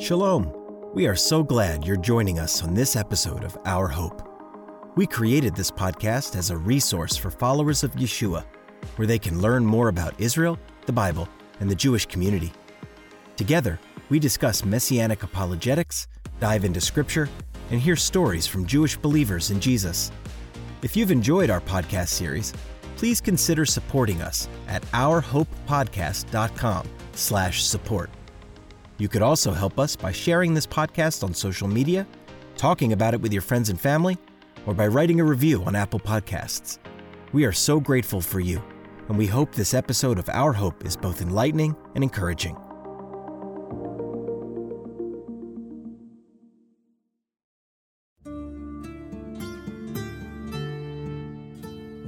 Shalom. We are so glad you're joining us on this episode of Our Hope. We created this podcast as a resource for followers of Yeshua, where they can learn more about Israel, the Bible, and the Jewish community. Together, we discuss messianic apologetics, dive into scripture, and hear stories from Jewish believers in Jesus. If you've enjoyed our podcast series, please consider supporting us at ourhopepodcast.com/support. You could also help us by sharing this podcast on social media, talking about it with your friends and family, or by writing a review on Apple Podcasts. We are so grateful for you, and we hope this episode of Our Hope is both enlightening and encouraging.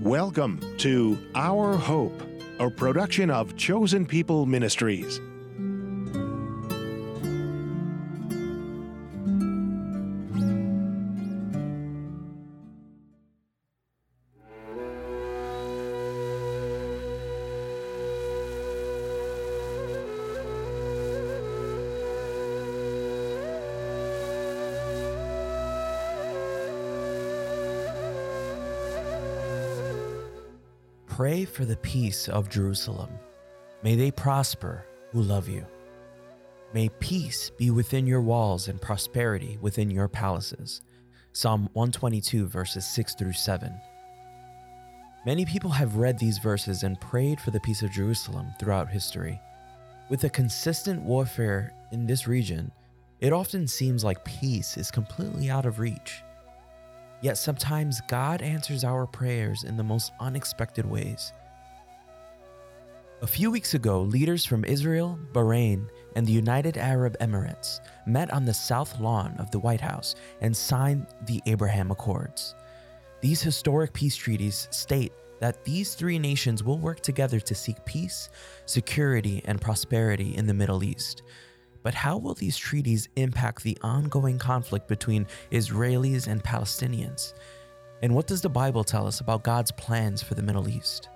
Welcome to Our Hope, a production of Chosen People Ministries. Pray for the peace of Jerusalem. May they prosper who love you. May peace be within your walls and prosperity within your palaces. Psalm 122, verses 6 through 7. Many people have read these verses and prayed for the peace of Jerusalem throughout history. With the consistent warfare in this region, it often seems like peace is completely out of reach. Yet sometimes God answers our prayers in the most unexpected ways. A few weeks ago, leaders from Israel, Bahrain, and the United Arab Emirates met on the south lawn of the White House and signed the Abraham Accords. These historic peace treaties state that these three nations will work together to seek peace, security, and prosperity in the Middle East. But how will these treaties impact the ongoing conflict between Israelis and Palestinians? And what does the Bible tell us about God's plans for the Middle East?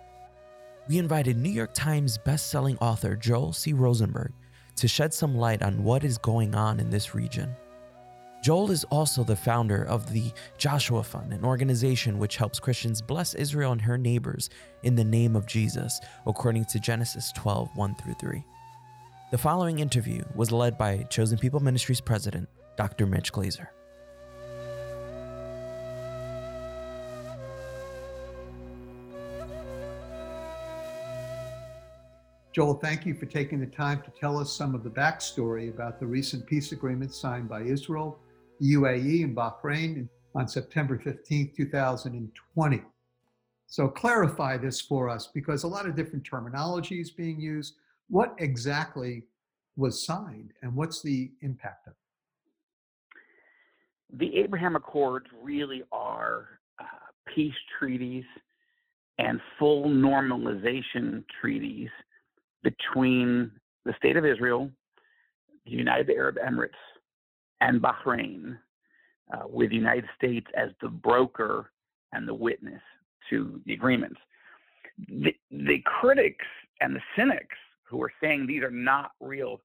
We invited New York Times bestselling author Joel C. Rosenberg to shed some light on what is going on in this region. Joel is also the founder of the Joshua Fund, an organization which helps Christians bless Israel and her neighbors in the name of Jesus, according to Genesis 12 1 through 3. The following interview was led by Chosen People Ministries President, Dr. Mitch Glazer. Joel, thank you for taking the time to tell us some of the backstory about the recent peace agreement signed by Israel, UAE, and Bahrain on September 15, 2020. So clarify this for us because a lot of different terminology is being used what exactly was signed and what's the impact of it? The Abraham Accords really are uh, peace treaties and full normalization treaties between the state of Israel, the United Arab Emirates, and Bahrain, uh, with the United States as the broker and the witness to the agreements. The, the critics and the cynics who are saying these are not real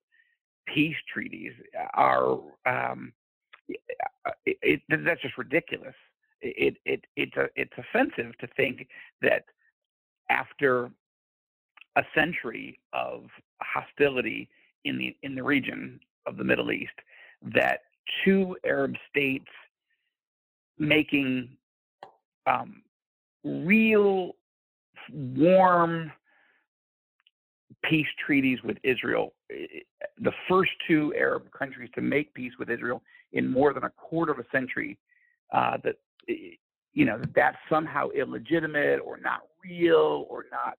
peace treaties are um, it, it, that's just ridiculous. It, it it's a, it's offensive to think that after a century of hostility in the in the region of the Middle East, that two Arab states making um, real warm peace treaties with Israel, the first two Arab countries to make peace with Israel in more than a quarter of a century, uh, that you know that's somehow illegitimate or not real or not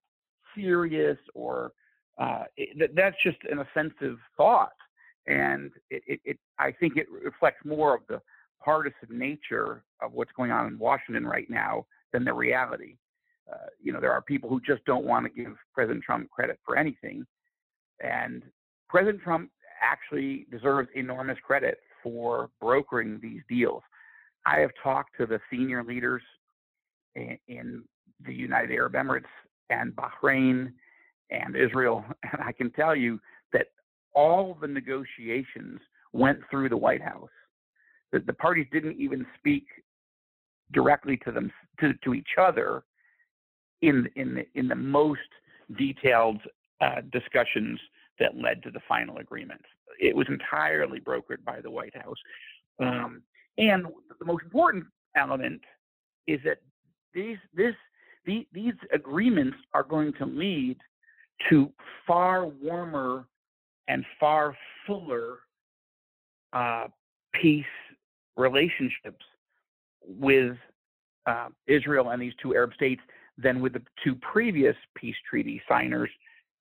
serious or uh, it, that's just an offensive thought, and it, it, it I think it reflects more of the partisan nature of what's going on in Washington right now than the reality. Uh, you know, there are people who just don't want to give President Trump credit for anything. And President Trump actually deserves enormous credit for brokering these deals. I have talked to the senior leaders in, in the United Arab Emirates and Bahrain and Israel, and I can tell you that all the negotiations went through the White House. The, the parties didn't even speak directly to them to, to each other in in the, in the most detailed uh, discussions that led to the final agreement. It was entirely brokered by the White House. Um, and the most important element is that these this the, these agreements are going to lead to far warmer and far fuller uh, peace relationships with uh, Israel and these two Arab states than with the two previous peace treaty signers,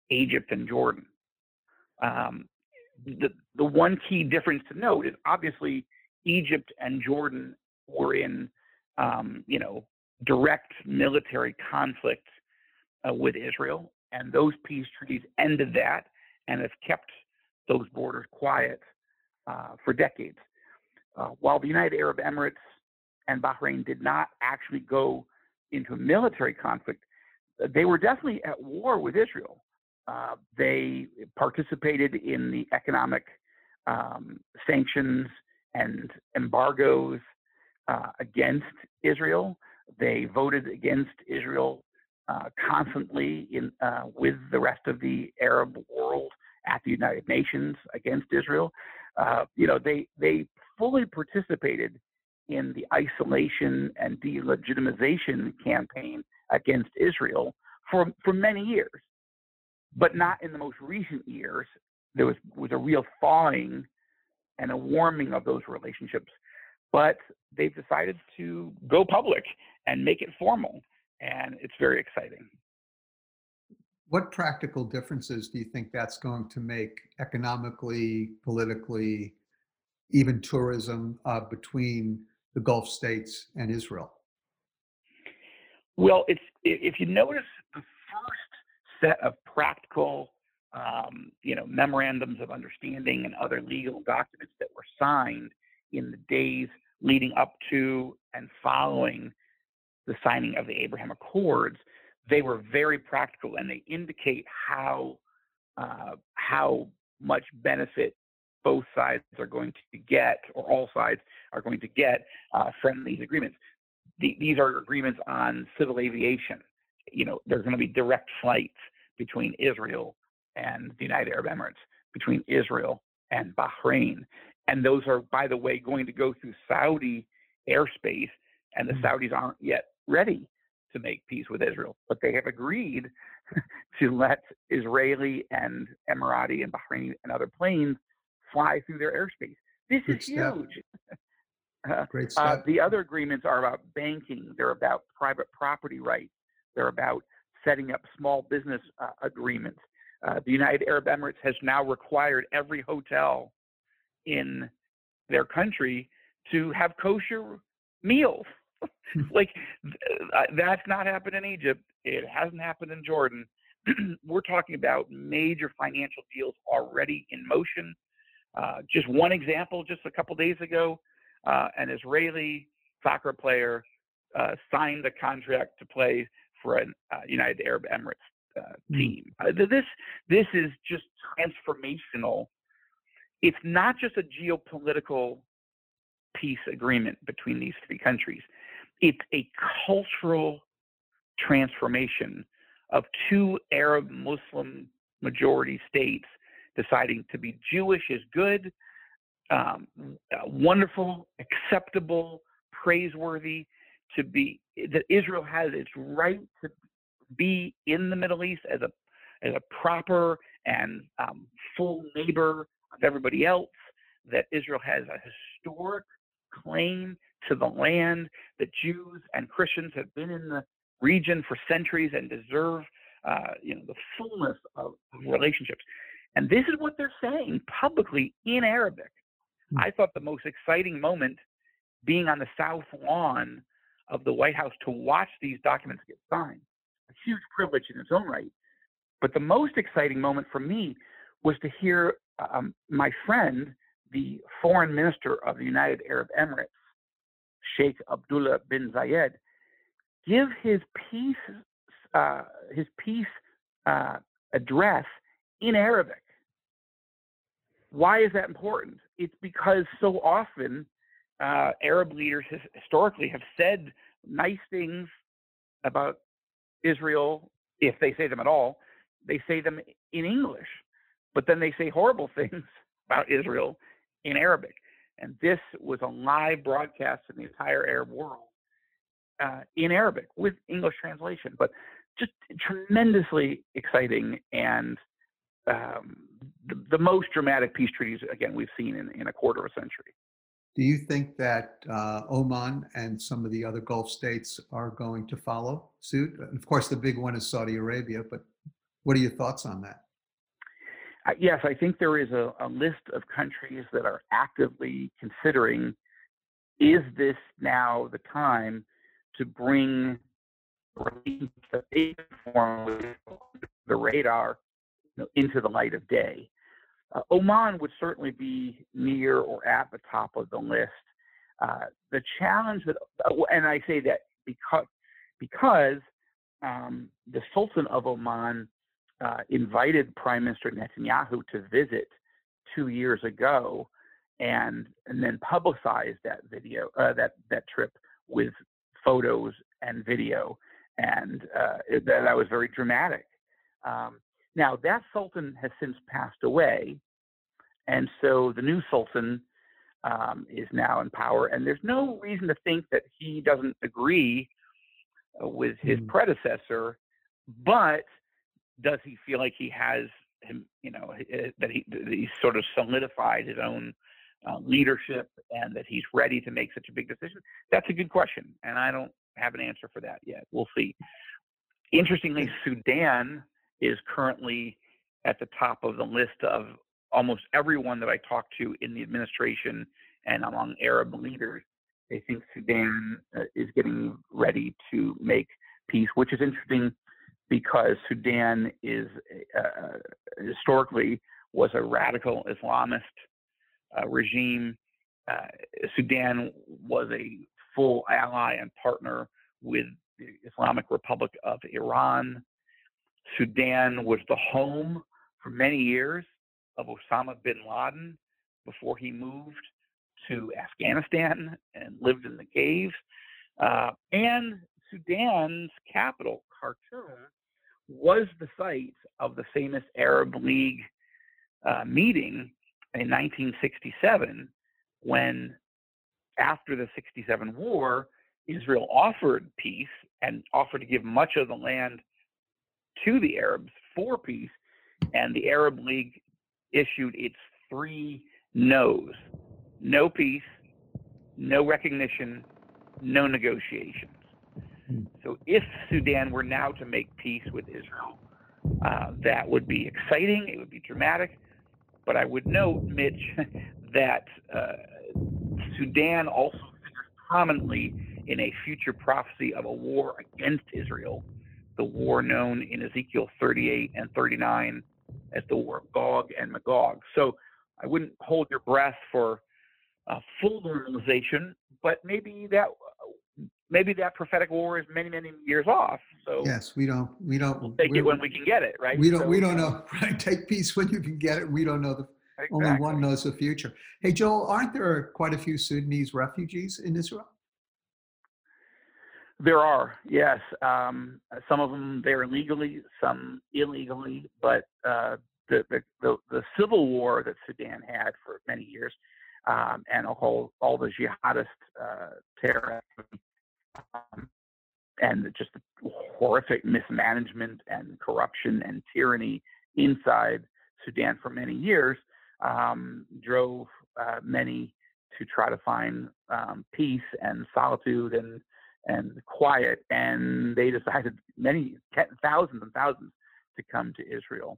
Egypt and Jordan. Um, the, the one key difference to note is obviously Egypt and Jordan were in, um, you know, direct military conflict uh, with Israel, and those peace treaties ended that and have kept those borders quiet uh, for decades. Uh, while the United Arab Emirates and Bahrain did not actually go into a military conflict, they were definitely at war with Israel. Uh, they participated in the economic um, sanctions and embargoes uh, against Israel. They voted against Israel uh, constantly in, uh, with the rest of the Arab world at the United Nations against Israel. Uh, you know, they they fully participated in the isolation and delegitimization campaign against Israel for for many years, but not in the most recent years. There was was a real thawing and a warming of those relationships, but they've decided to go public and make it formal, and it's very exciting. What practical differences do you think that's going to make economically, politically, even tourism uh, between the Gulf states and Israel? Well, it's if you notice the first set of practical, um, you know, memorandums of understanding and other legal documents that were signed in the days leading up to and following the signing of the Abraham Accords, they were very practical and they indicate how uh, how much benefit both sides are going to get, or all sides are going to get uh, from these agreements. The, these are agreements on civil aviation. You know, there's going to be direct flights between Israel and the United Arab Emirates, between Israel and Bahrain. And those are, by the way, going to go through Saudi airspace, and the hmm. Saudis aren't yet ready to make peace with Israel, but they have agreed to let Israeli and Emirati and Bahraini and other planes fly through their airspace. This Good is step. huge. Uh, Great step. Uh, the other agreements are about banking. They're about private property rights. They're about setting up small business uh, agreements. Uh, the United Arab Emirates has now required every hotel in their country to have kosher meals. like uh, that's not happened in Egypt. It hasn't happened in Jordan. We're talking about major financial deals already in motion. Uh, just one example, just a couple days ago, uh, an Israeli soccer player uh, signed a contract to play for a uh, United Arab Emirates uh, hmm. team. this this is just transformational. It's not just a geopolitical peace agreement between these three countries it's a cultural transformation of two Arab Muslim majority states deciding to be Jewish is good, um, wonderful, acceptable, praiseworthy, to be that Israel has its right to be in the Middle East as a as a proper and um, full neighbor of everybody else. That Israel has a historic claim to the land, that Jews and Christians have been in the region for centuries and deserve, uh, you know, the fullness of relationships. And this is what they're saying publicly in Arabic. Hmm. I thought the most exciting moment being on the south lawn of the White House to watch these documents get signed. A huge privilege in its own right. But the most exciting moment for me was to hear um, my friend, the foreign minister of the United Arab Emirates, Sheikh Abdullah bin Zayed, give his peace uh, his peace uh, address in Arabic. Why is that important? It's because so often uh, Arab leaders historically have said nice things about Israel, if they say them at all. They say them in English, but then they say horrible things about Israel in Arabic. And this was a live broadcast in the entire Arab world uh, in Arabic with English translation, but just tremendously exciting and um, the, the, most dramatic peace treaties, again, we've seen in, in a quarter of a century. Do you think that uh, Oman and some of the other Gulf states are going to follow suit? Of course, the big one is Saudi Arabia, but what are your thoughts on that? Uh, yes, I think there is a, a list of countries that are actively considering is this now the time to bring the radar know, into the light of day. Uh, Oman would certainly be near or at the top of the list. Uh, the challenge that, uh, and I say that because because um, the Sultan of Oman uh, invited Prime Minister Netanyahu to visit two years ago, and and then publicized that video uh, that that trip with photos and video, and uh, it, that was very dramatic. Um, now, that sultan has since passed away, and so the new sultan um, is now in power, and there's no reason to think that he doesn't agree uh, with his mm. predecessor, but does he feel like he has him, you know, that he that he's sort of solidified his own uh, leadership and that he's ready to make such a big decision? That's a good question, and I don't have an answer for that yet. We'll see. Interestingly, Sudan is currently at the top of the list of almost everyone that I talk to in the administration and among Arab leaders. They think Sudan uh, is getting ready to make peace, which is interesting because Sudan is uh, historically was a radical Islamist uh, regime. Uh, Sudan was a full ally and partner with the Islamic Republic of Iran. Sudan was the home for many years of Osama bin Laden before he moved to Afghanistan and lived in the caves. Uh, and Sudan's capital, Khartoum, was the site of the famous Arab League uh, meeting in 1967 when, after the 67 war, Israel offered peace and offered to give much of the land to the Arabs for peace, and the Arab League issued its three no's no peace, no recognition, no negotiations. Hmm. So if Sudan were now to make peace with Israel, uh, that would be exciting, it would be dramatic. But I would note, Mitch, that uh, Sudan also figures prominently in a future prophecy of a war against Israel the war known in Ezekiel 38 and 39 as the war of Gog and Magog. So I wouldn't hold your breath for uh, full normalization, but maybe that maybe that prophetic war is many many years off. So yes, we don't we don't we'll take it when we can get it, right? We don't so, we don't know. Right, take peace when you can get it. We don't know the exactly. only one knows the future. Hey Joel, aren't there quite a few Sudanese refugees in Israel? There are, yes. Um, some of them there legally, some illegally, but uh, the, the, the, the, civil war that Sudan had for many years um, and all, all the jihadist uh, terror um, and just horrific mismanagement and corruption and tyranny inside Sudan for many years um, drove uh, many to try to find um, peace and solitude and and quiet, and they decided many thousands and thousands to come to Israel.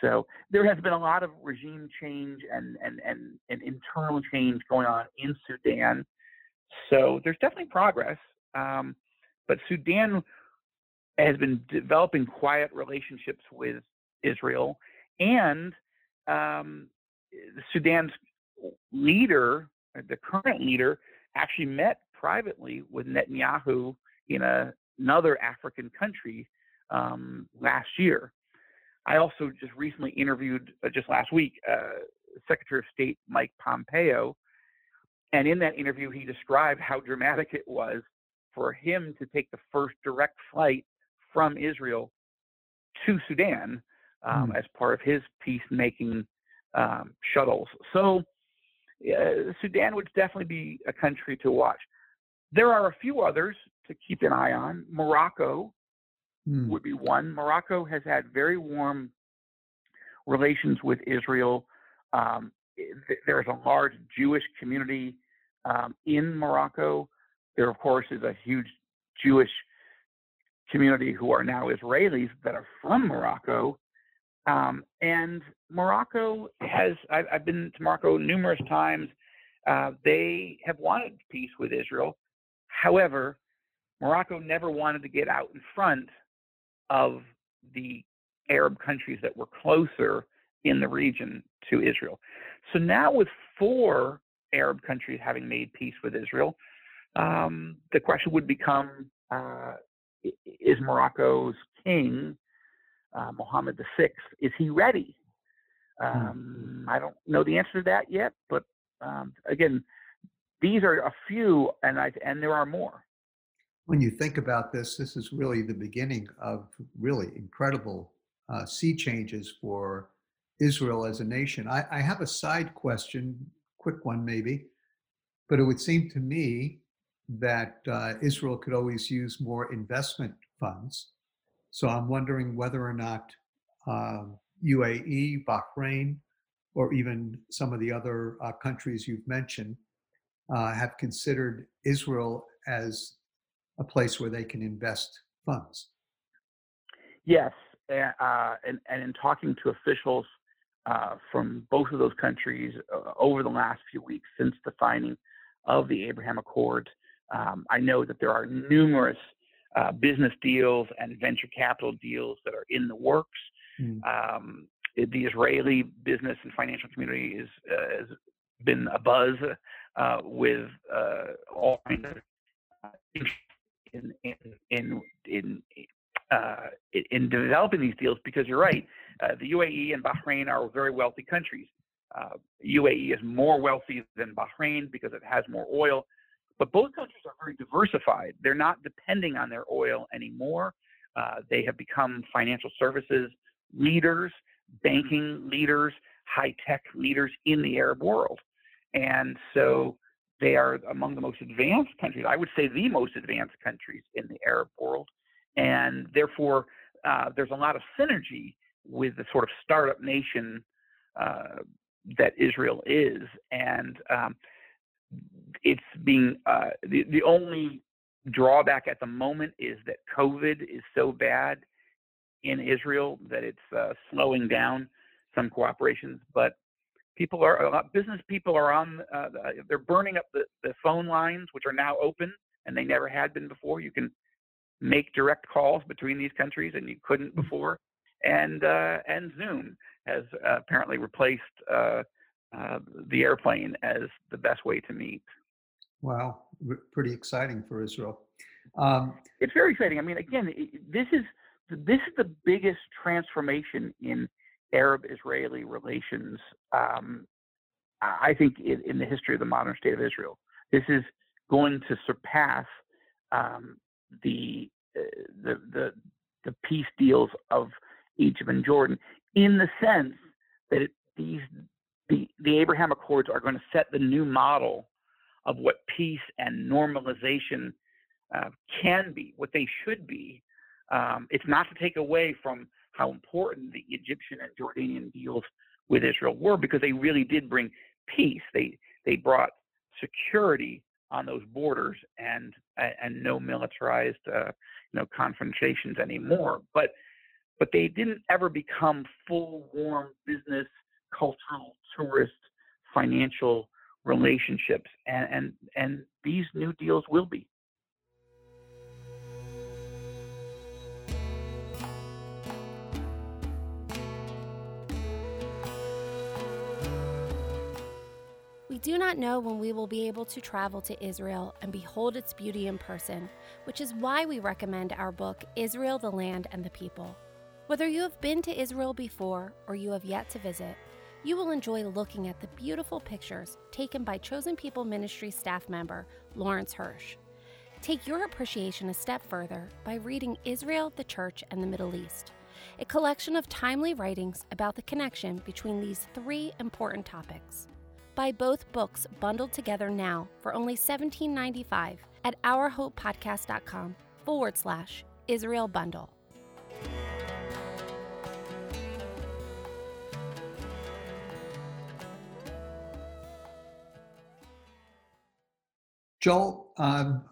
So there has been a lot of regime change and, and, and, and internal change going on in Sudan. So there's definitely progress. Um, but Sudan has been developing quiet relationships with Israel. And um, Sudan's leader, the current leader, actually met privately with Netanyahu in a, another African country um, last year. I also just recently interviewed, uh, just last week, uh, Secretary of State Mike Pompeo. And in that interview, he described how dramatic it was for him to take the first direct flight from Israel to Sudan um, mm. as part of his peacemaking um, shuttles. So uh, Sudan would definitely be a country to watch. There are a few others to keep an eye on. Morocco mm. would be one. Morocco has had very warm relations with Israel. Um, there's a large Jewish community um, in Morocco. There, of course, is a huge Jewish community who are now Israelis that are from Morocco. Um, and Morocco has, I've, I've, been to Morocco numerous times. Uh, they have wanted peace with Israel. However, Morocco never wanted to get out in front of the Arab countries that were closer in the region to Israel. So now, with four Arab countries having made peace with Israel, um, the question would become uh, is Morocco's king, uh, Mohammed VI, is he ready? Hmm. Um, I don't know the answer to that yet, but um, again, these are a few, and I, and there are more. When you think about this, this is really the beginning of really incredible uh, sea changes for Israel as a nation. I, I have a side question, quick one maybe, but it would seem to me that uh, Israel could always use more investment funds. So I'm wondering whether or not uh, UAE, Bahrain, or even some of the other uh, countries you've mentioned uh, have considered Israel as a place where they can invest funds. Yes, uh, and, and in talking to officials uh, from both of those countries uh, over the last few weeks since the signing of the Abraham Accord, um, I know that there are numerous uh, business deals and venture capital deals that are in the works. Mm. Um, the Israeli business and financial community is, uh, has been a buzz uh, with all kinds of in in in in, uh, in developing these deals because you're right. Uh, the UAE and Bahrain are very wealthy countries. Uh, UAE is more wealthy than Bahrain because it has more oil, but both countries are very diversified. They're not depending on their oil anymore. Uh, they have become financial services leaders, banking leaders, high tech leaders in the Arab world. And so they are among the most advanced countries, I would say the most advanced countries in the Arab world. And therefore, uh, there's a lot of synergy with the sort of startup nation uh, that Israel is. And um, it's being, uh, the, the only drawback at the moment is that COVID is so bad in Israel that it's uh, slowing down some cooperations. But people are business people are on uh, they're burning up the, the phone lines which are now open and they never had been before. You can make direct calls between these countries and you couldn't mm. before. And uh, and zoom has uh, apparently replaced uh, uh, the airplane as the best way to meet. Wow. Pretty exciting for israel. Um, it's very exciting. I mean again this is this is the biggest transformation in Arab Israeli relations, um, I think, in, in, the history of the modern state of Israel. This is going to surpass um, the, uh, the, the, the peace deals of Egypt and Jordan in the sense that it, these the, the Abraham Accords are going to set the new model of what peace and normalization uh, can be, what they should be. Um, it's not to take away from how important the Egyptian and Jordanian deals with Israel were because they really did bring peace. They they brought security on those borders and and no militarized uh, you know confrontations anymore. But but they didn't ever become full warm business, cultural, tourist, financial relationships. And and and these new deals will be. Do not know when we will be able to travel to Israel and behold its beauty in person, which is why we recommend our book, Israel, the Land and the People. Whether you have been to Israel before or you have yet to visit, you will enjoy looking at the beautiful pictures taken by Chosen People Ministry staff member Lawrence Hirsch. Take your appreciation a step further by reading Israel, the Church, and the Middle East, a collection of timely writings about the connection between these three important topics. Buy both books bundled together now for only $17.95 at ourhopepodcast.com forward slash Israel Bundle. Joel, um,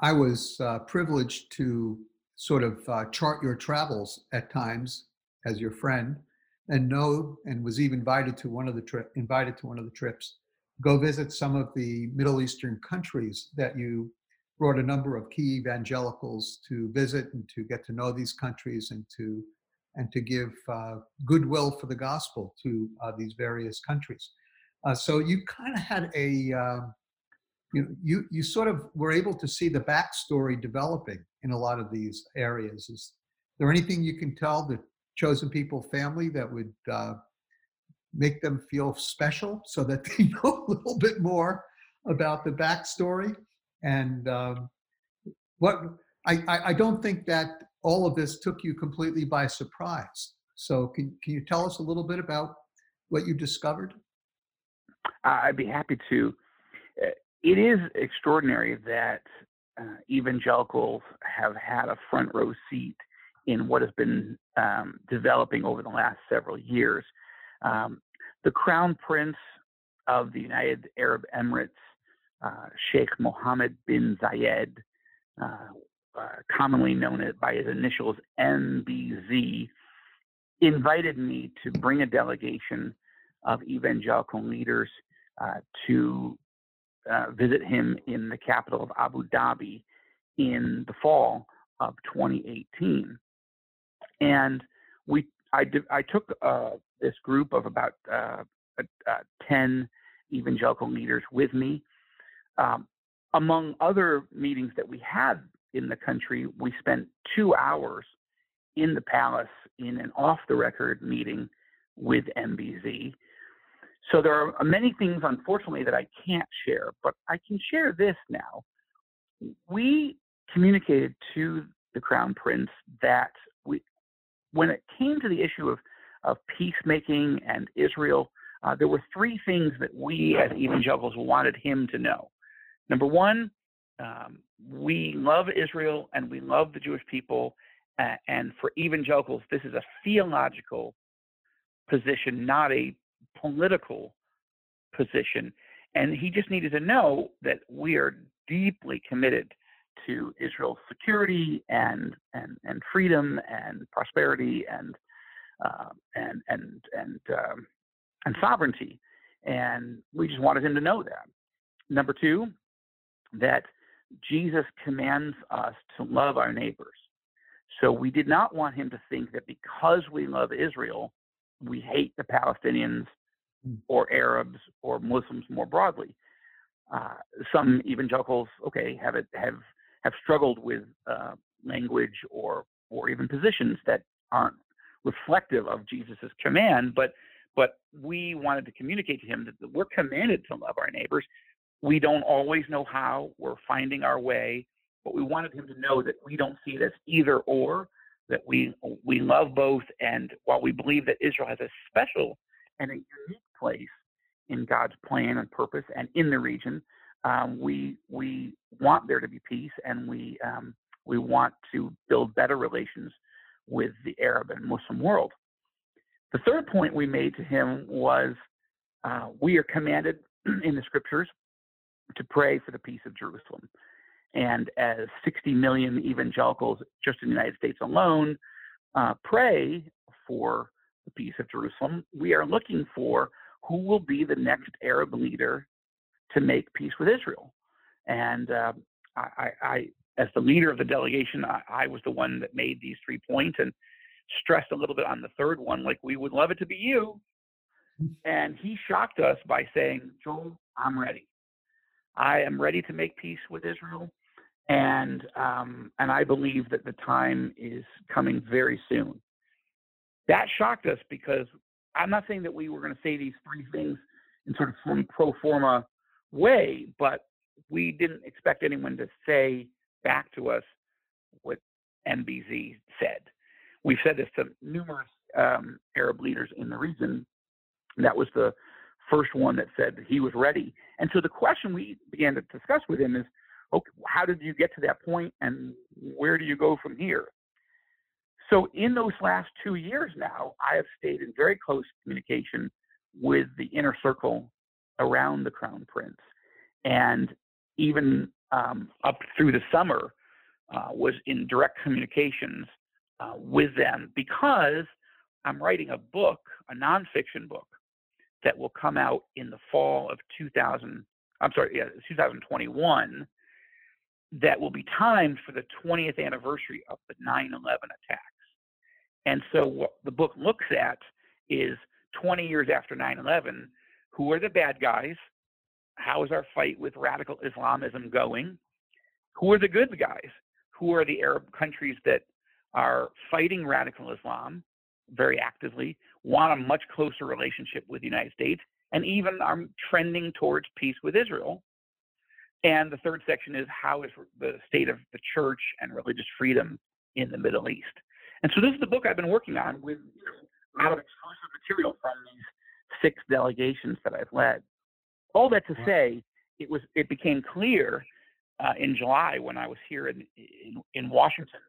I was uh, privileged to sort of uh, chart your travels at times as your friend, and know and was even invited to one of the trip invited to one of the trips. Go visit some of the Middle Eastern countries that you brought a number of key evangelicals to visit and to get to know these countries and to and to give uh, goodwill for the gospel to uh, these various countries. Uh, so you kind of had a um, you, you you sort of were able to see the backstory developing in a lot of these areas. Is there anything you can tell the chosen people family that would uh, make them feel special so that they know a little bit more about the backstory? And um, what I, I, I don't think that all of this took you completely by surprise. So can, can you tell us a little bit about what you discovered? I'd be happy to. Uh, it is extraordinary that uh, evangelicals have had a front row seat in what has been um, developing over the last several years. Um, the Crown Prince of the United Arab Emirates, uh, Sheikh Mohammed bin Zayed, uh, uh commonly known by his initials MBZ, invited me to bring a delegation of evangelical leaders uh, to uh, visit him in the capital of Abu Dhabi in the fall of 2018. And we, I, did, I took uh, this group of about uh, uh 10 evangelical leaders with me. Um, among other meetings that we had in the country, we spent two hours in the palace in an off the record meeting with MBZ so there are many things, unfortunately, that I can't share, but I can share this now. We communicated to the Crown Prince that when it came to the issue of, of peacemaking and Israel, uh, there were three things that we as evangelicals wanted him to know. Number one, um, we love Israel and we love the Jewish people. Uh, and for evangelicals, this is a theological position, not a political position. And he just needed to know that we are deeply committed to Israel's security and and, and freedom and prosperity and uh, and and and um, and sovereignty. And we just wanted him to know that. Number two, that Jesus commands us to love our neighbors. So we did not want him to think that because we love Israel, we hate the Palestinians Hmm. or Arabs or Muslims more broadly. Uh, some evangelicals, okay, have it have have struggled with uh, language or or even positions that aren't reflective of Jesus' command, but but we wanted to communicate to him that we're commanded to love our neighbors. We don't always know how. We're finding our way, but we wanted him to know that we don't see it as either or. That we we love both, and while we believe that Israel has a special and a unique place in God's plan and purpose and in the region. Um, we we want there to be peace, and we um, we want to build better relations with the Arab and Muslim world. The third point we made to him was uh, we are commanded in the scriptures to pray for the peace of Jerusalem. And as 60 million evangelicals just in the United States alone uh, pray for the peace of Jerusalem, we are looking for who will be the next Arab leader to make peace with Israel. And uh, I, I, as the leader of the delegation, I, I, was the one that made these three points and stressed a little bit on the third one, like we would love it to be you. And he shocked us by saying, Joel, I'm ready. I am ready to make peace with Israel. And um, and I believe that the time is coming very soon. That shocked us because I'm not saying that we were going to say these three things in sort of pro forma way, but we didn't expect anyone to say back to us what MBZ said. We've said this to numerous um, Arab leaders in the region. That was the first one that said he was ready. And so the question we began to discuss with him is, okay, how did you get to that point, and where do you go from here? So in those last two years now, I have stayed in very close communication with the inner circle around the crown prince, and even um, up through the summer uh, was in direct communications uh, with them because I'm writing a book, a nonfiction book, that will come out in the fall of 2000. I'm sorry, yeah, 2021. That will be timed for the 20th anniversary of the 9/11 attacks. And so what the book looks at is 20 years after 9/11, who are the bad guys? How is our fight with radical Islamism going? Who are the good guys? Who are the Arab countries that are fighting radical Islam very actively, want a much closer relationship with the United States, and even are trending towards peace with Israel. And the third section is how is the state of the church and religious freedom in the Middle East. And so this is the book I've been working on with a lot of exclusive material from these six delegations that I've led. All that to say, it was it became clear uh, in July when I was here in in, in Washington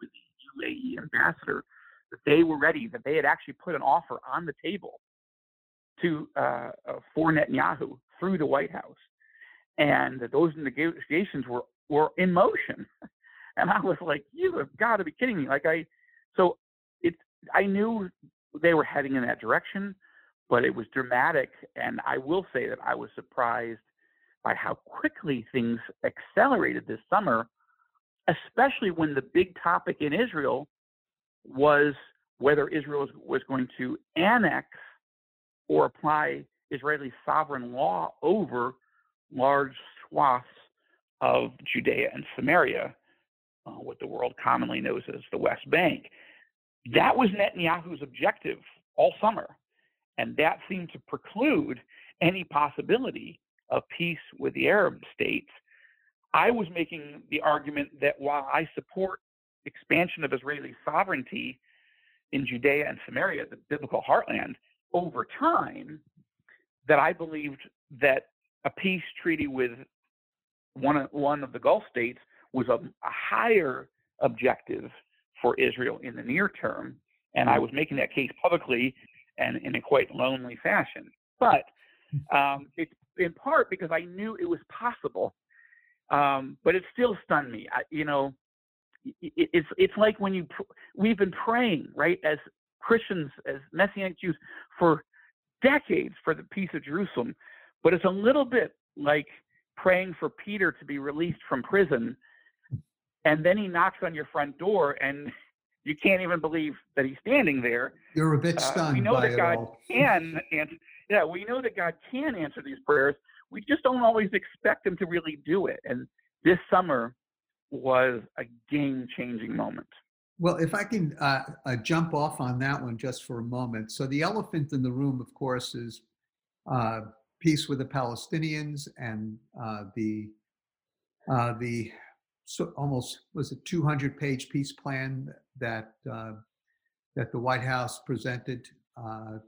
with the UAE ambassador that they were ready, that they had actually put an offer on the table to uh, uh for Netanyahu through the White House, and that those negotiations were were in motion. And I was like, you have got to be kidding me. Like I, so it, I knew they were heading in that direction, but it was dramatic. And I will say that I was surprised by how quickly things accelerated this summer, especially when the big topic in Israel was whether Israel was going to annex or apply Israeli sovereign law over large swaths of Judea and Samaria uh, what the world commonly knows as the West Bank. That was Netanyahu's objective all summer. And that seemed to preclude any possibility of peace with the Arab states. I was making the argument that while I support expansion of Israeli sovereignty in Judea and Samaria, the biblical heartland, over time, that I believed that a peace treaty with one, one of the Gulf states was a, a higher objective for Israel in the near term. And I mm-hmm. was making that case publicly and in a quite lonely fashion. But mm. um, it's in part because I knew it was possible. Um, but it still stunned me. I, you know, it, it's it's like when you pr- we've been praying right as Christians as Messianic Jews for decades for the peace of Jerusalem, but it's a little bit like praying for Peter to be released from prison and then he knocks on your front door and you can't even believe that he's standing there. You're a bit stunned. Uh, we know that God can answer. Yeah, we know that God can answer these prayers. We just don't always expect Him to really do it. And this summer was a game-changing moment. Well, if I can uh, uh, jump off on that one just for a moment. So the elephant in the room, of course, is uh, peace with the Palestinians and uh, the uh, the so almost was a 200 page peace plan that uh, that the White House presented uh,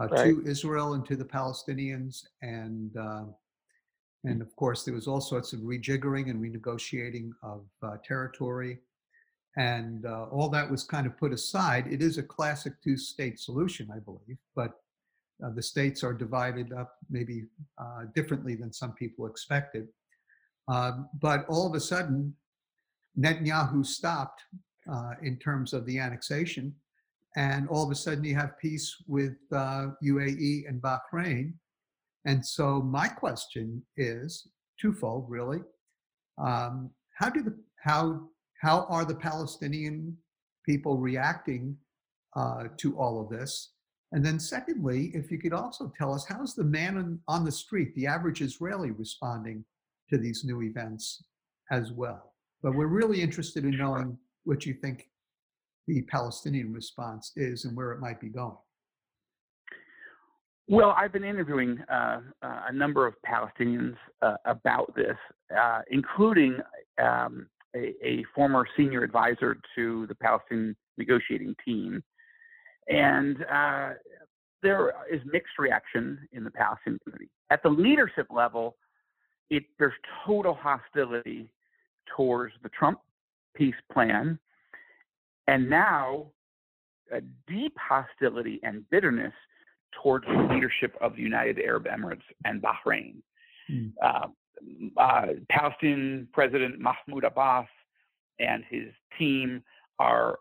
uh, right. to Israel and to the Palestinians, and uh, and of course there was all sorts of rejiggering and renegotiating of uh, territory, and uh, all that was kind of put aside. It is a classic two-state solution, I believe, but the states are divided up maybe differently than some people expected. Um, but all of a sudden, Netanyahu stopped uh, in terms of the annexation, and all of a sudden you have peace with uh, UAE and Bahrain. And so my question is twofold, really. Um, how do the how how are the Palestinian people reacting uh, to all of this? And then, secondly, if you could also tell us how's the man on, on the street, the average Israeli, responding to these new events as well. But we're really interested in knowing what you think the Palestinian response is and where it might be going. Well, I've been interviewing uh, uh, a number of Palestinians uh, about this, uh, including um, a, a, former senior advisor to the Palestinian negotiating team. And uh, there is mixed reaction in the Palestinian community. At the leadership level, it, there's total hostility towards the Trump peace plan, and now a deep hostility and bitterness towards the leadership of the United Arab Emirates and Bahrain. Mm. Uh, uh, Palestinian President Mahmoud Abbas and his team are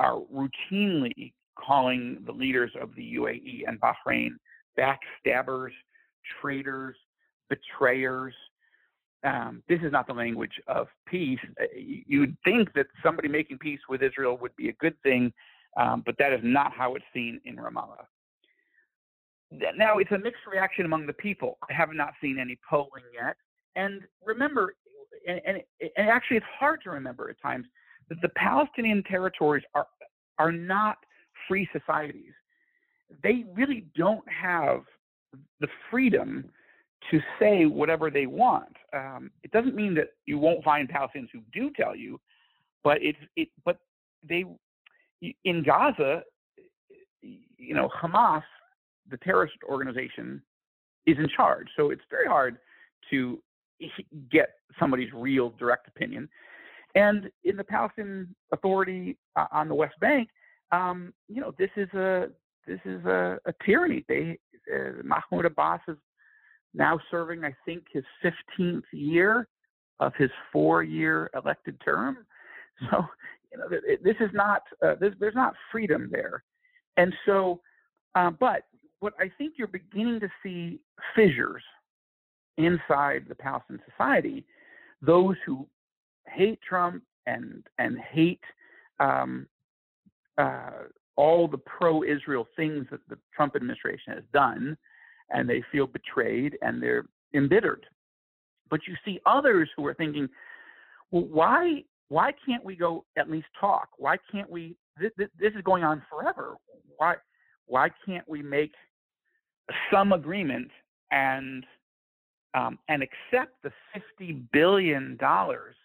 are routinely calling the leaders of the UAE and Bahrain backstabbers, traitors, betrayers. Um, this is not the language of peace. Uh, you'd think that somebody making peace with Israel would be a good thing, um, but that is not how it's seen in Ramallah. Now, it's a mixed reaction among the people. I have not seen any polling yet. And remember, and, and, and actually, it's hard to remember at times that the Palestinian territories are are not free societies. They really don't have the freedom to say whatever they want. Um, it doesn't mean that you won't find Palestinians who do tell you, but it's it. But they in Gaza, you know, Hamas, the terrorist organization, is in charge. So it's very hard to get somebody's real direct opinion. And in the Palestinian Authority uh, on the West Bank, um, you know, this is a this is a, a tyranny. They uh, Mahmoud Abbas is now serving, I think, his 15th year of his four-year elected term. So, you know, this is not uh, there's, there's not freedom there, and so, uh, but what I think you're beginning to see fissures inside the Palestinian society, those who hate Trump and and hate um, uh, all the pro-Israel things that the Trump administration has done, and they feel betrayed and they're embittered. But you see others who are thinking, well, why why can't we go at least talk? Why can't we? This, is going on forever. Why why can't we make some agreement and um, and accept the fifty billion dollars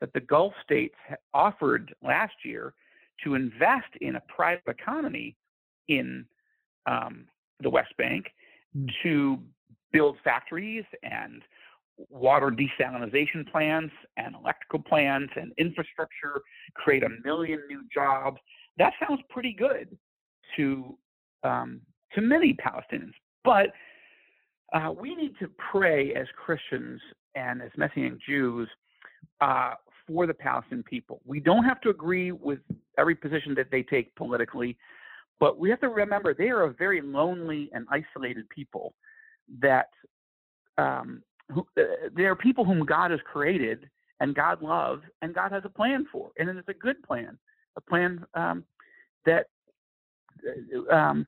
that the Gulf states offered last year to invest in a private economy in um, the West Bank. To build factories and water desalination plants and electrical plants and infrastructure, create a million new jobs. That sounds pretty good to um, to many Palestinians, but uh, we need to pray as Christians and as Messianic Jews uh, for the Palestinian people. We don't have to agree with every position that they take politically, but we have to remember they are a very lonely and isolated people. That um, who, uh, they are people whom God has created and God loves and God has a plan for, and it's a good plan, a plan um, that uh, um,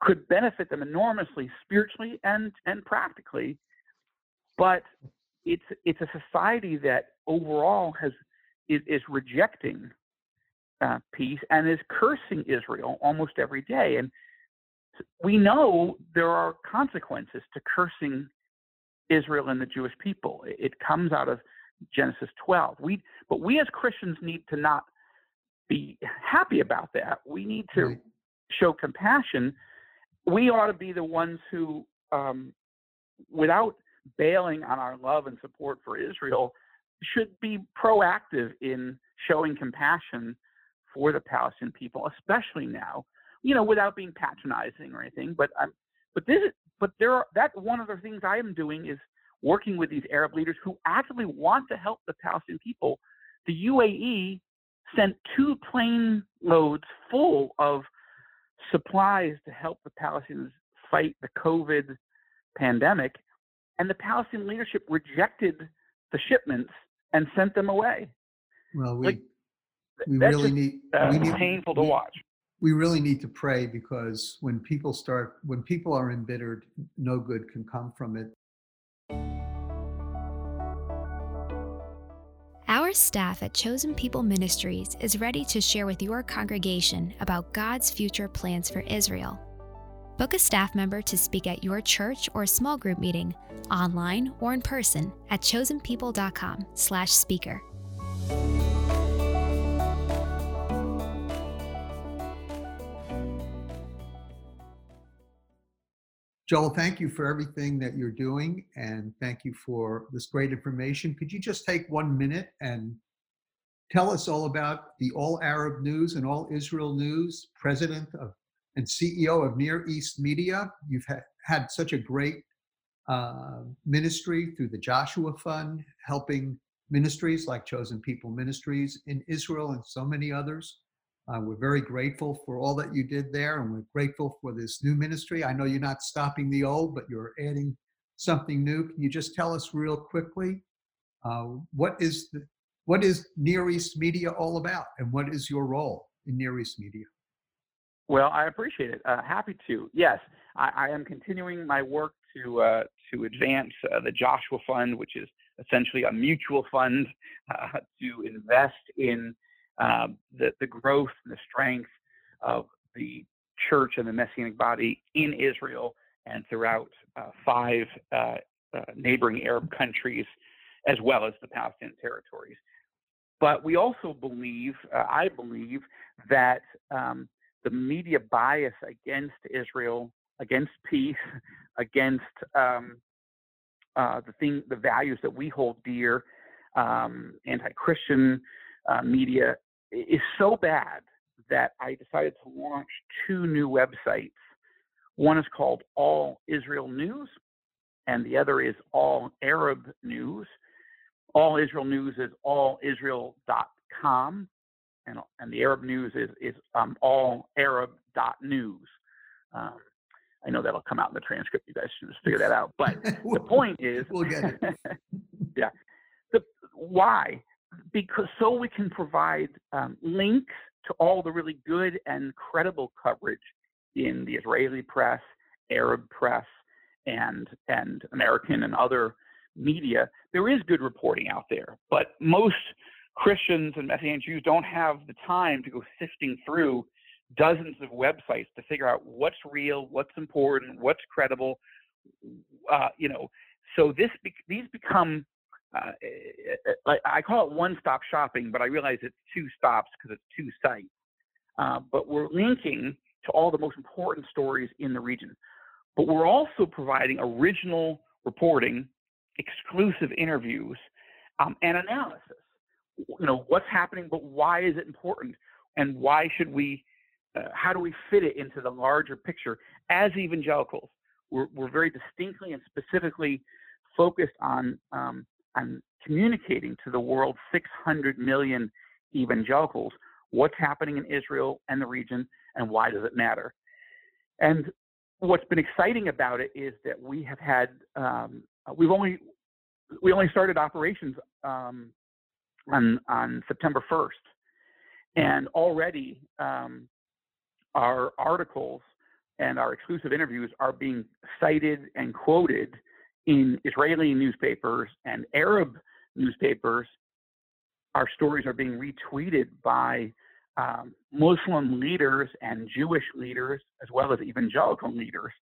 could benefit them enormously spiritually and and practically. But it's it's a society that overall has is, is rejecting uh, peace and is cursing Israel almost every day. And we know there are consequences to cursing Israel and the Jewish people. It comes out of Genesis 12. We, but we as Christians need to not be happy about that. We need to right. show compassion. We ought to be the ones who, um, without bailing on our love and support for Israel, should be proactive in showing compassion for the Palestinian people, especially now. You know, without being patronizing or anything. But I'm, but this, but there are that one of the things I am doing is working with these Arab leaders who actively want to help the Palestinian people. The UAE sent two plane loads full of supplies to help the Palestinians fight the COVID pandemic, and the Palestinian leadership rejected the shipments and sent them away. Well, we like, we really just, need uh, we need painful to we, watch. We really need to pray because when people start when people are embittered, no good can come from it. Our staff at Chosen People Ministries is ready to share with your congregation about God's future plans for Israel. Book a staff member to speak at your church or small group meeting, online or in person at chosenpeople.com/speaker. Joel, thank you for everything that you're doing and thank you for this great information. Could you just take one minute and tell us all about the All Arab News and All Israel News, president of, and CEO of Near East Media? You've had, had such a great uh, ministry through the Joshua Fund, helping ministries like Chosen People Ministries in Israel and so many others. Uh, we're very grateful for all that you did there, and we're grateful for this new ministry. I know you're not stopping the old, but you're adding something new. Can you just tell us real quickly uh, what is the what is Near East Media all about, and what is your role in Near East Media? Well, I appreciate it. Uh, happy to. Yes, I, I, am continuing my work to uh, to advance uh, the Joshua Fund, which is essentially a mutual fund uh, to invest in um, the, the growth and the strength of the church and the messianic body in Israel and throughout uh, five uh, uh, neighboring Arab countries, as well as the Palestinian territories. But we also believe, uh, I believe, that um, the media bias against Israel, against peace, against um, uh, the thing, the values that we hold dear, um, anti-Christian uh, media is so bad that I decided to launch two new websites. One is called All Israel News, and the other is All Arab News. All Israel News is allisrael.com, and, and the Arab News is, is um, allarab.news. Um, I know that'll come out in the transcript. You guys should just figure that out. But the point is, we'll get it. yeah. The, why? Because so we can provide um, links to all the really good and credible coverage in the Israeli press, Arab press, and and American and other media. There is good reporting out there, but most Christians and Messianic Jews don't have the time to go sifting through dozens of websites to figure out what's real, what's important, what's credible. Uh, you know, so this these become uh, like I call it one-stop shopping, but I realize it's two stops because it's two sites. Uh, but we're linking to all the most important stories in the region. But we're also providing original reporting, exclusive interviews, um, and analysis. You know what's happening, but why is it important, and why should we? Uh, how do we fit it into the larger picture as evangelicals? We're, we're very distinctly and specifically focused on um, I'm communicating to the world's 600 million evangelicals what's happening in Israel and the region and why does it matter. And what's been exciting about it is that we have had um, we've only we only started operations um, on on September 1st, and already um, our articles and our exclusive interviews are being cited and quoted in Israeli newspapers and Arab newspapers, our stories are being retweeted by um, Muslim leaders and Jewish leaders, as well as evangelical leaders.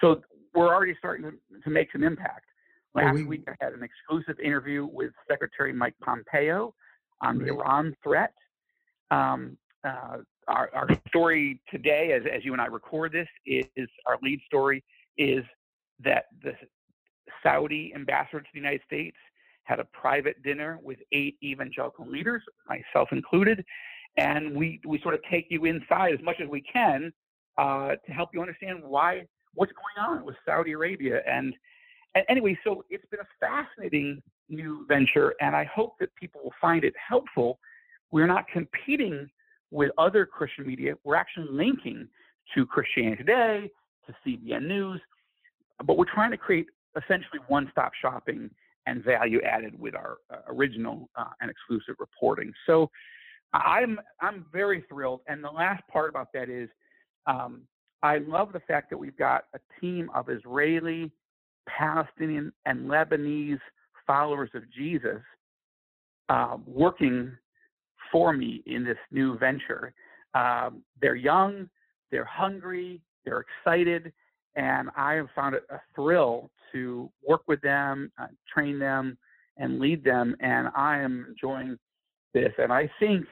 So we're already starting to, to make some impact. Last we, week, I had an exclusive interview with Secretary Mike Pompeo on the Iran threat. Um, uh, our, our, story today, as, as you and I record this, is, is our lead story is that the Saudi ambassador to the United States had a private dinner with eight evangelical leaders, myself included, and we we sort of take you inside as much as we can uh, to help you understand why what's going on with Saudi Arabia. And, and anyway, so it's been a fascinating new venture, and I hope that people will find it helpful. We're not competing with other Christian media. We're actually linking to Christianity Today, to CBN News, but we're trying to create essentially one-stop shopping and value added with our uh, original uh, and exclusive reporting. So I'm I'm very thrilled. And the last part about that is um, I love the fact that we've got a team of Israeli, Palestinian, and Lebanese followers of Jesus uh, working for me in this new venture. Um, they're young, they're hungry, they're excited, and I have found it a thrill to work with them, uh, train them, and lead them. And I am enjoying this. And I think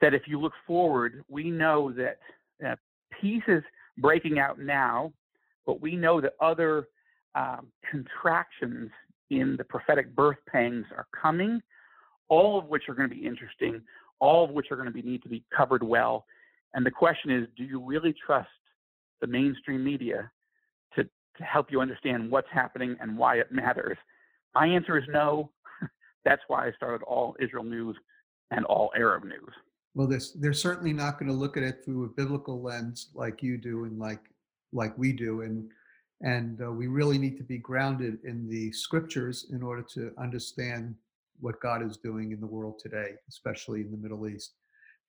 that if you look forward, we know that uh, peace is breaking out now, but we know that other um, contractions in the prophetic birth pangs are coming, all of which are going to be interesting, all of which are going to be, need to be covered well. And the question is, do you really trust the mainstream media to, to help you understand what's happening and why it matters? My answer is no. That's why I started All Israel News and All Arab News. Well, this, they're certainly not going to look at it through a biblical lens like you do and like like we do, and and uh, we really need to be grounded in the scriptures in order to understand what God is doing in the world today, especially in the Middle East.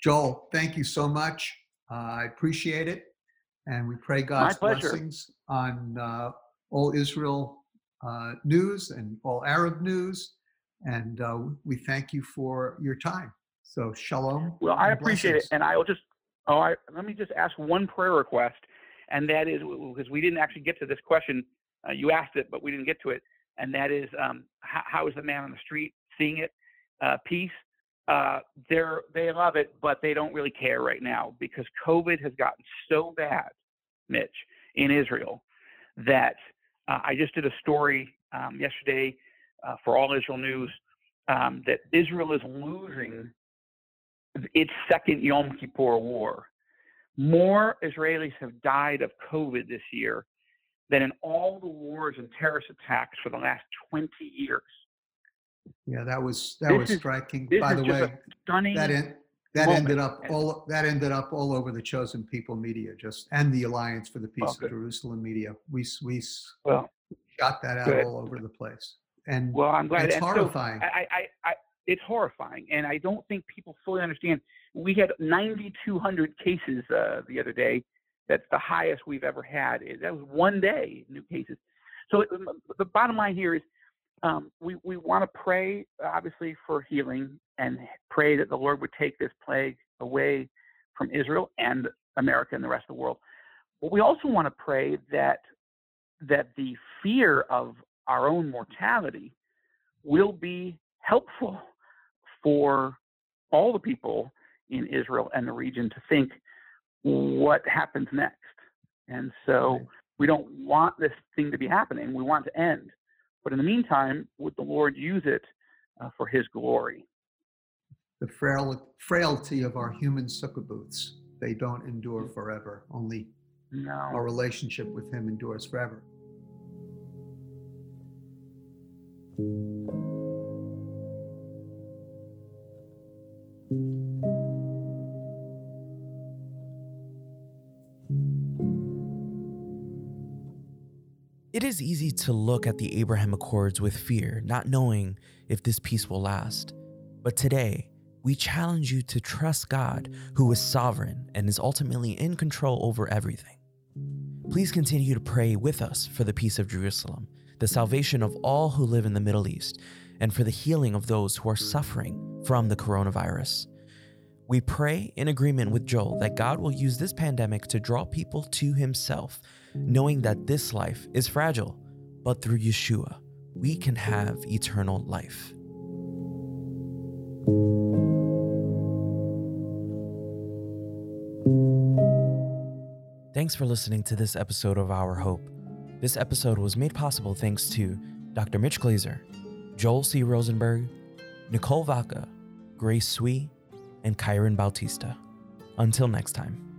Joel, thank you so much. Uh, I appreciate it, and we pray God's blessings on uh, all Israel uh, news and all Arab news, and uh, we thank you for your time. So shalom. Well, I appreciate blessings. it, and I will just oh, I, let me just ask one prayer request, and that is because we didn't actually get to this question. Uh, you asked it, but we didn't get to it, and that is um, how, how is the man on the street seeing it? Uh, peace. Uh, they're they love it, but they don't really care right now because COVID has gotten so bad, Mitch, in Israel, that uh, I just did a story um, yesterday uh, for All Israel News um, that Israel is losing its second Yom Kippur war. More Israelis have died of COVID this year than in all the wars and terrorist attacks for the last 20 years. Yeah, that was that this was striking. By the way, stunning that in, that moment. ended up all that ended up all over the chosen people media, just and the Alliance for the Peace of Jerusalem media. We we well, shot that out good. all over the place. And well, I'm glad it's horrifying. So I, I, I, it's horrifying, and I don't think people fully understand. We had 9,200 cases uh, the other day. That's the highest we've ever had. That was one day new cases. So the bottom line here is um, we, we want to pray, obviously, for healing and pray that the Lord would take this plague away from Israel and America and the rest of the world. But we also want to pray that that the fear of our own mortality will be helpful for all the people in Israel and the region to think what happens next. And so we don't want this thing to be happening. We want to end. But in the meantime, would the Lord use it uh, for his glory? The frail, frailty of our human sukkah booths, they don't endure mm. forever. Only no. our relationship with him endures forever. It is easy to look at the Abraham Accords with fear, not knowing if this peace will last. But today, we challenge you to trust God, who is sovereign and is ultimately in control over everything. Please continue to pray with us for the peace of Jerusalem, the salvation of all who live in the Middle East, and for the healing of those who are suffering from the coronavirus. We pray in agreement with Joel that God will use this pandemic to draw people to Himself knowing that this life is fragile, but through Yeshua, we can have eternal life. Thanks for listening to this episode of Our Hope. This episode was made possible thanks to Dr. Mitch Glaser, Joel C. Rosenberg, Nicole Vaca, Grace Sui, and Kyron Bautista. Until next time.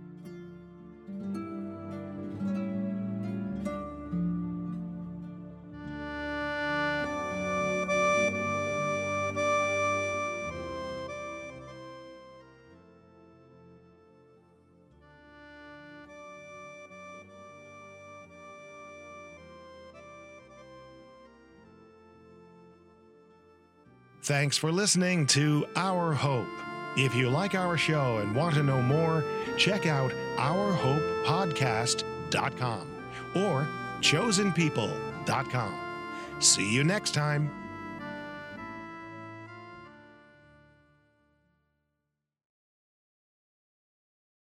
Thanks for listening to Our Hope. If you like our show and want to know more, check out ourhopepodcast.com or chosenpeople.com. See you next time.